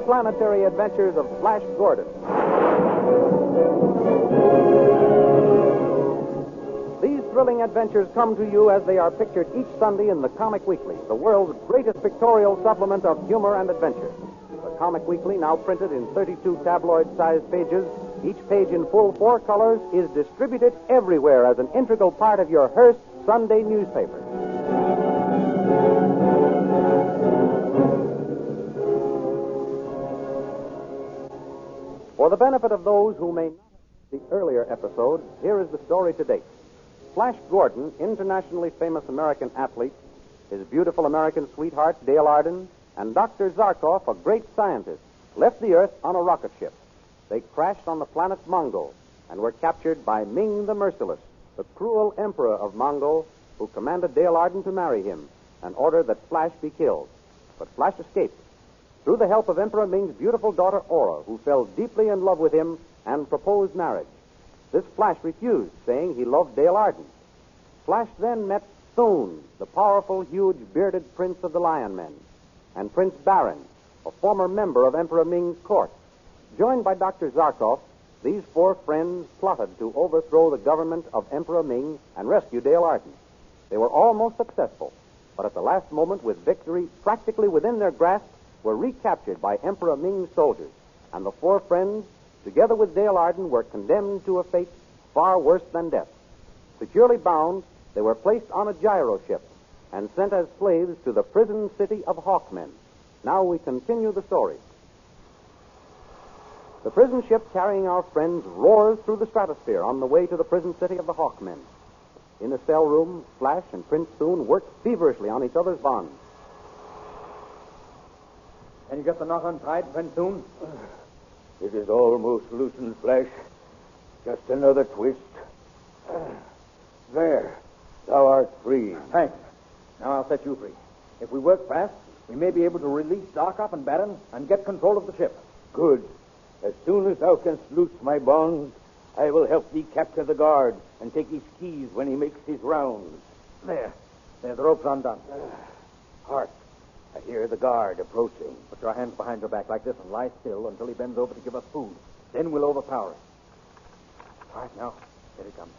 interplanetary adventures of Flash Gordon. These thrilling adventures come to you as they are pictured each Sunday in the Comic Weekly, the world's greatest pictorial supplement of humor and adventure. The Comic Weekly, now printed in 32 tabloid sized pages, each page in full four colors, is distributed everywhere as an integral part of your Hearst Sunday newspaper. For the benefit of those who may not have the earlier episode, here is the story to date. Flash Gordon, internationally famous American athlete, his beautiful American sweetheart, Dale Arden, and Dr. Zarkov, a great scientist, left the Earth on a rocket ship. They crashed on the planet Mongo and were captured by Ming the Merciless, the cruel emperor of Mongo, who commanded Dale Arden to marry him and ordered that Flash be killed. But Flash escaped through the help of Emperor Ming's beautiful daughter Aura, who fell deeply in love with him and proposed marriage. This Flash refused, saying he loved Dale Arden. Flash then met Thune, the powerful, huge, bearded prince of the Lion Men, and Prince Barin, a former member of Emperor Ming's court. Joined by Dr. Zarkov, these four friends plotted to overthrow the government of Emperor Ming and rescue Dale Arden. They were almost successful, but at the last moment, with victory practically within their grasp, were recaptured by Emperor Ming's soldiers, and the four friends, together with Dale Arden, were condemned to a fate far worse than death. Securely bound, they were placed on a gyro ship and sent as slaves to the prison city of Hawkmen. Now we continue the story. The prison ship carrying our friends roars through the stratosphere on the way to the prison city of the Hawkmen. In the cell room, Flash and Prince Thune work feverishly on each other's bonds. Can you get the knot untied, Thune? It is almost loosened, Flash. Just another twist. There. Thou art free. Thanks. Now I'll set you free. If we work fast, we may be able to release Zarkov and Barin and get control of the ship. Good. As soon as thou canst loose my bonds, I will help thee capture the guard and take his keys when he makes his rounds. There. There, the rope's undone. Hark. I hear the guard approaching. Put your hands behind your back like this and lie still until he bends over to give us food. Then we'll overpower him. All right, now. Here he comes.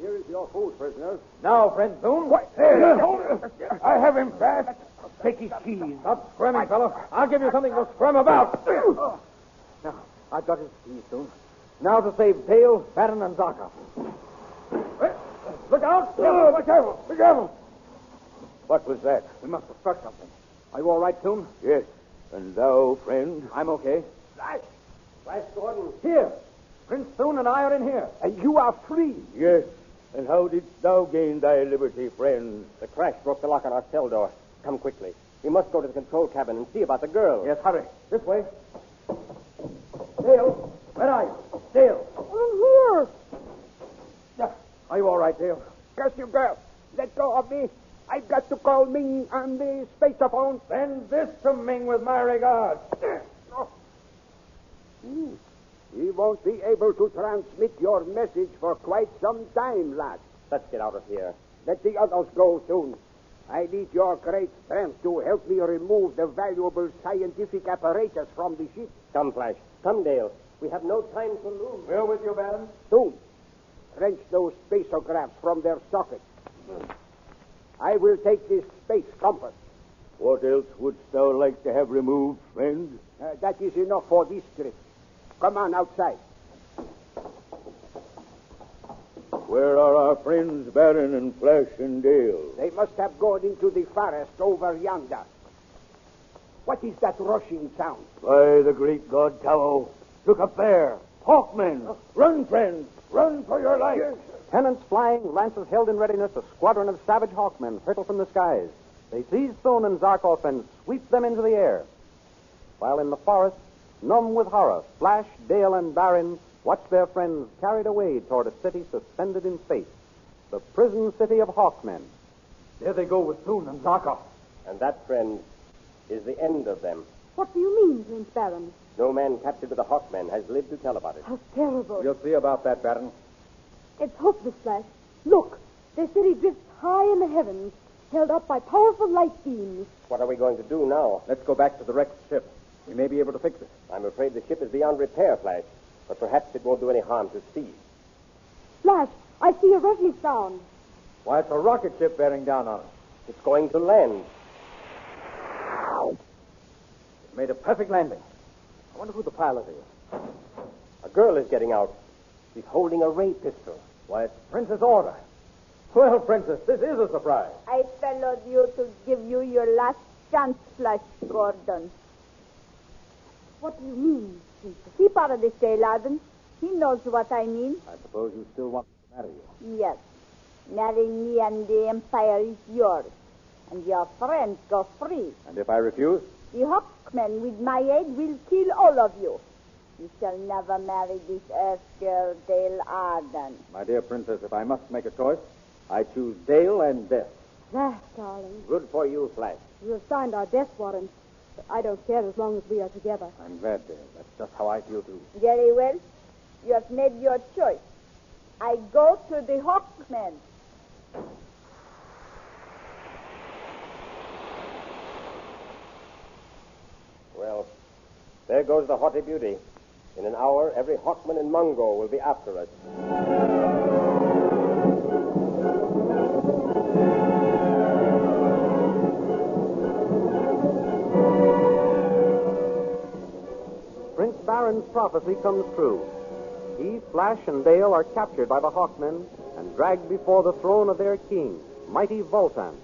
Here is your food, prisoners. Now, friend Thune. What? I have him fast. Take his keys. Stop squirming, fellow. I'll give you something to squirm about. now, I've got his keys, Thune. Now to save Dale, Barin, and Zarkov. Look out! be careful. Be careful. What was that? We must have struck something. Are you all right, Thune? Yes. And thou, friend? I'm okay. Flash! Flash Gordon. Here. Prince Thune and I are in here. And you are free. Yes. And how didst thou gain thy liberty, friend? The crash broke the lock on our cell door. Come quickly. We must go to the control cabin and see about the girl. Yes, hurry. This way. Dale, where are you? Dale. I'm here. Are you all right, Dale? Curse you, girl. Let go of me. I've got to call Ming on the spaceophone. Send this to Ming with my regards. Hmm. He won't be able to transmit your message for quite some time, lad. Let's get out of here. Let the others go soon. I need your great strength to help me remove the valuable scientific apparatus from the ship. Come, Flash. Come, Dale. We have no time to lose. We're with you, Barin. Soon. Wrench those spaceographs from their sockets. I will take this space compass. What else wouldst thou like to have removed, friend? Uh, that is enough for this trip. Come on outside. Where are our friends Barin and Flash and Dale? They must have gone into the forest over yonder. What is that rushing sound? By the great god Tao, look up there. Hawkmen! Run, friends! Run for your life! Pennants flying, lances held in readiness, a squadron of savage hawkmen hurtle from the skies. They seize Thune and Zarkov and sweep them into the air. While in the forest, numb with horror, Flash, Dale, and Barin watch their friends carried away toward a city suspended in space. The prison city of Hawkmen. There they go with Thune and Zarkov. And that, friend, is the end of them. What do you mean, Prince Barin? No man captured by the Hawkmen has lived to tell about it. How terrible. You'll see about that, Barin. It's hopeless, Flash. Look, their city drifts high in the heavens, held up by powerful light beams. What are we going to do now? Let's go back to the wrecked ship. We may be able to fix it. I'm afraid the ship is beyond repair, Flash. But perhaps it won't do any harm to see. Flash, I see a resonant sound. Why, it's a rocket ship bearing down on us. It's going to land. It made a perfect landing. I wonder who the pilot is. A girl is getting out. She's holding a ray pistol. Why, it's Princess Aura. Well, Princess, this is a surprise. I followed you to give you your last chance, Flash Gordon. What do you mean, Princess? Keep out of this, Jay Loudon. He knows what I mean. I suppose you still want me to marry you. Yes. Marry me and the Empire is yours. And your friends go free. And if I refuse? The Hawkmen, with my aid, will kill all of you. You shall never marry this Earth girl, Dale Arden. My dear Princess, if I must make a choice, I choose Dale and death. Flash, darling. Good for you, Flash. You have signed our death warrant. But I don't care as long as we are together. I'm glad, Dale. That's just how I feel, too. Very well. You have made your choice. I go to the Hawkmen. Well, there goes the haughty beauty. In an hour, every Hawkman in Mongo will be after us. Prince Barin's prophecy comes true. He, Flash, and Dale are captured by the Hawkmen and dragged before the throne of their king, mighty Vultan.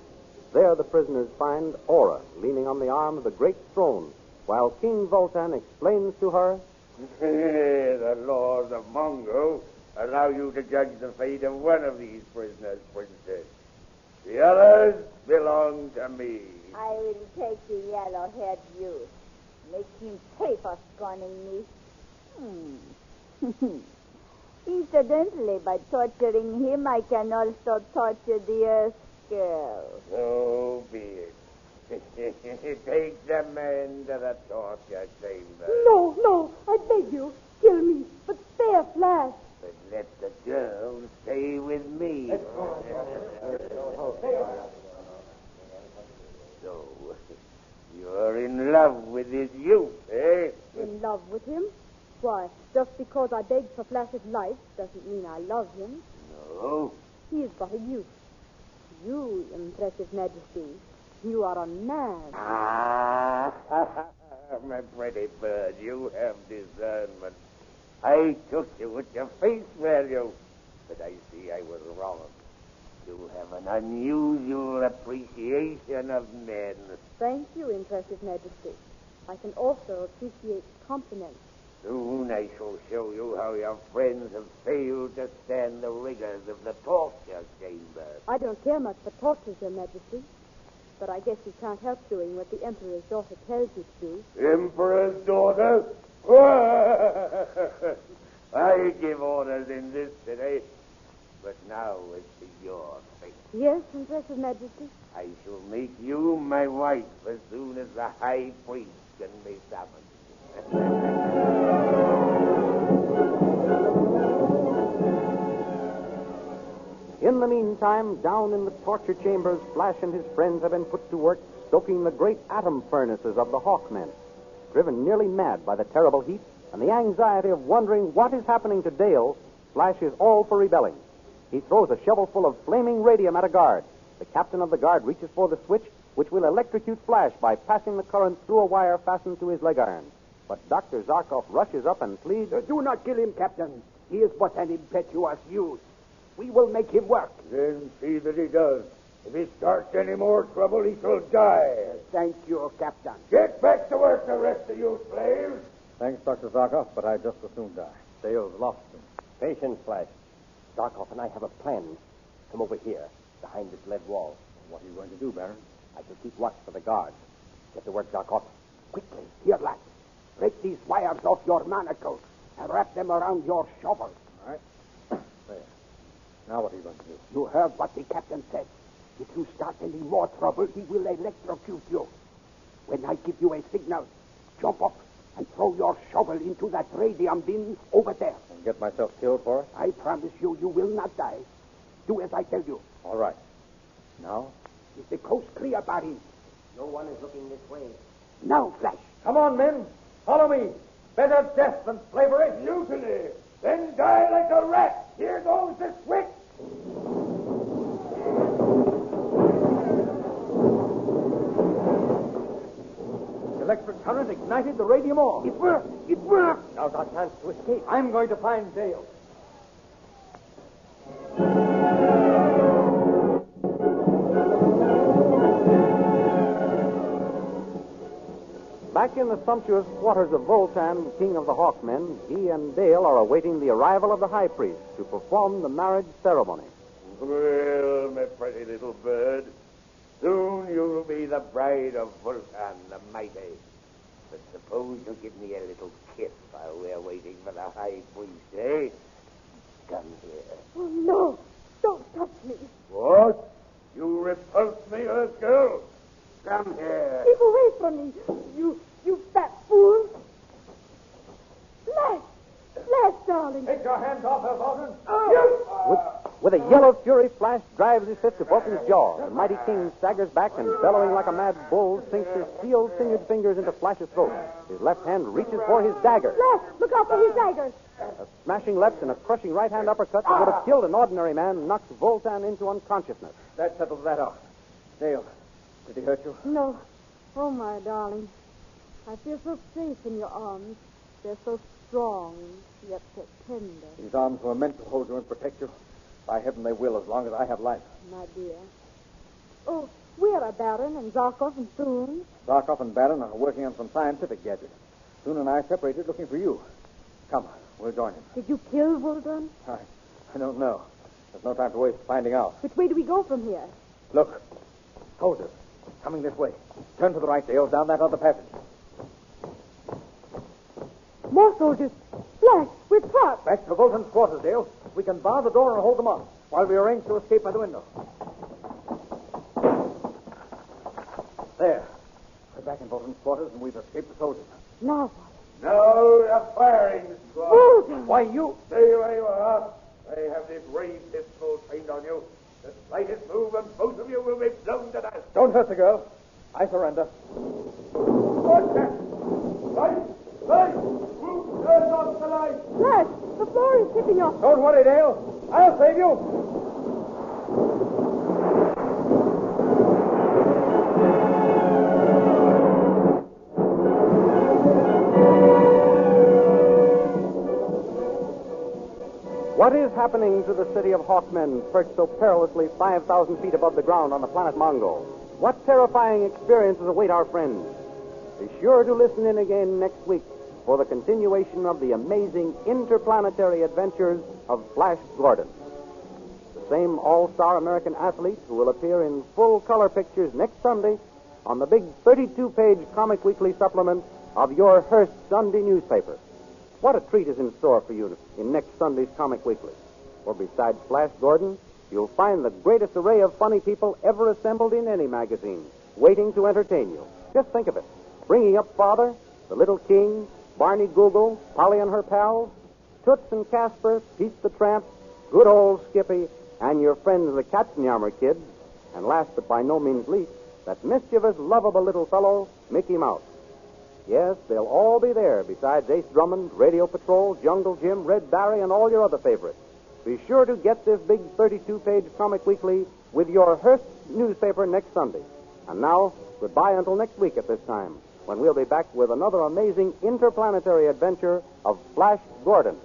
There the prisoners find Aura leaning on the arm of the great throne, while King Vultan explains to her the laws of Mongo allow you to judge the fate of one of these prisoners, Princess. The others belong to me. I will take the yellow-haired youth. Make him pay for scorning me. Hmm. Incidentally, by torturing him, I can also torture the Earth Girl. So be it. Take the man to the torture chamber. No, no, I beg you. Kill me, but spare Flash. But let the girl stay with me. so, you're in love with this youth, eh? In love with him? Why, just because I begged for Flash's life doesn't mean I love him. No. He is but a youth. You, impressive majesty, you are a man. Ah, my pretty bird, you have discernment. I took you at your face value, but I see I was wrong. You have an unusual appreciation of men. Thank you, impressive majesty. I can also appreciate compliments. Soon I shall show you how your friends have failed to stand the rigors of the torture chamber. I don't care much for tortures, your majesty. But I guess you can't help doing what the emperor's daughter tells you to do. Emperor's daughter? I give orders in this city, but now it's your fate. Yes, impressive majesty. I shall make you my wife as soon as the high priest can be summoned. the meantime, down in the torture chambers, Flash and his friends have been put to work stoking the great atom furnaces of the Hawkmen. Driven nearly mad by the terrible heat and the anxiety of wondering what is happening to Dale, Flash is all for rebelling. He throws a shovelful of flaming radium at a guard. The captain of the guard reaches for the switch, which will electrocute Flash by passing the current through a wire fastened to his leg iron. But Dr. Zarkov rushes up and pleads. Uh, do not kill him, Captain. He is but an impetuous youth. We will make him work. Then see that he does. If he starts any more trouble, he shall die. Thank you, Captain. Get back to work, the rest of you slaves. Thanks, Dr. Zarkov, but I'd just as soon die. Dale's lost him. Patience, Flash. Zarkov and I have a plan. Come over here, behind this lead wall. What are you going to do, Barin? I shall keep watch for the guards. Get to work, Zarkov. Quickly, here, lad. Break these wires off your manacles and wrap them around your shovel. All right. There. Now what are you going to do? You heard what the captain said. If you start any more trouble, he will electrocute you. When I give you a signal, jump up and throw your shovel into that radium bin over there. And get myself killed for it? I promise you, you will not die. Do as I tell you. All right. Now, Is the coast clear, Barry? No one is looking this way. Now, Flash. Come on, men. Follow me. Better death than slavery. Mutiny! Then die like a rat! Here goes the switch! The electric current ignited the radium ore. It worked. It worked. Now's our chance to escape. I'm going to find Dale. Back in the sumptuous quarters of Vultan, king of the Hawkmen, he and Dale are awaiting the arrival of the high priest to perform the marriage ceremony. Well, my pretty little bird, soon you'll be the bride of Vultan the Mighty. But suppose you give me a little kiss while we're waiting for the high priest, eh? Come here. Oh, no. Don't touch me. What? You repulse me, Earth girl? Come here. Keep away from me. You, you fat fool. Flash. Flash, darling. Take your hands off her, Vultan. With, with a yell of fury, Flash drives his fist to Vultan's jaw. The mighty king staggers back and, bellowing like a mad bull, sinks his steel sinewered fingers into Flash's throat. His left hand reaches for his dagger. Flash, look out for his dagger. A smashing left and a crushing right hand uppercut that would have killed an ordinary man knocks Vultan into unconsciousness. That settles that off. Dale, did he hurt you? No. Oh, my darling. I feel so safe in your arms. They're so strong, yet so tender, These arms were meant to hold you and protect you. By heaven, they will as long as I have life. my dear. Oh, where are Barin and Zarkov and Thune? Zarkov and Barin are working on some scientific gadget. Thune and I separated looking for you. Come, we'll join him. Did you kill Vultan? I, I don't know. There's no time to waste finding out. Which way do we go from here? Look, soldiers, coming this way. Turn to the right, Dale, down that other passage. More soldiers. Flash, we're trapped. Back to Vultan's quarters, Dale. We can bar the door and hold them off while we arrange to escape by the window. There. We're back in Vultan's quarters and we've escaped the soldiers. Now No, they're firing squad. Vultan! Why, you... Stay where you are. They have this ray pistol trained on you. The slightest move and both of you will be blown to dust. Don't hurt the girl. I surrender. What's that? Light! Light! The light? The floor is tipping off. Don't worry, Dale. I'll save you. What is happening to the city of Hawkmen, perched so perilously 5,000 feet above the ground on the planet Mongo? What terrifying experiences await our friends? Be sure to listen in again next week for the continuation of the amazing interplanetary adventures of Flash Gordon. The same all star American athlete who will appear in full color pictures next Sunday on the big 32 page Comic Weekly supplement of your Hearst Sunday newspaper. What a treat is in store for you in next Sunday's Comic Weekly. For besides Flash Gordon, you'll find the greatest array of funny people ever assembled in any magazine, waiting to entertain you. Just think of it. Bringing up Father, The Little King, Barney Google, Polly and her pals, Toots and Casper, Pete the Tramp, good old Skippy, and your friends the Katzenjammer kids, and last but by no means least, that mischievous, lovable little fellow, Mickey Mouse. Yes, they'll all be there, besides Ace Drummond, Radio Patrol, Jungle Jim, Red Barry, and all your other favorites. Be sure to get this big 32 page comic weekly with your Hearst newspaper next Sunday. And now, goodbye until next week at this time, when we'll be back with another amazing interplanetary adventure of Flash Gordon.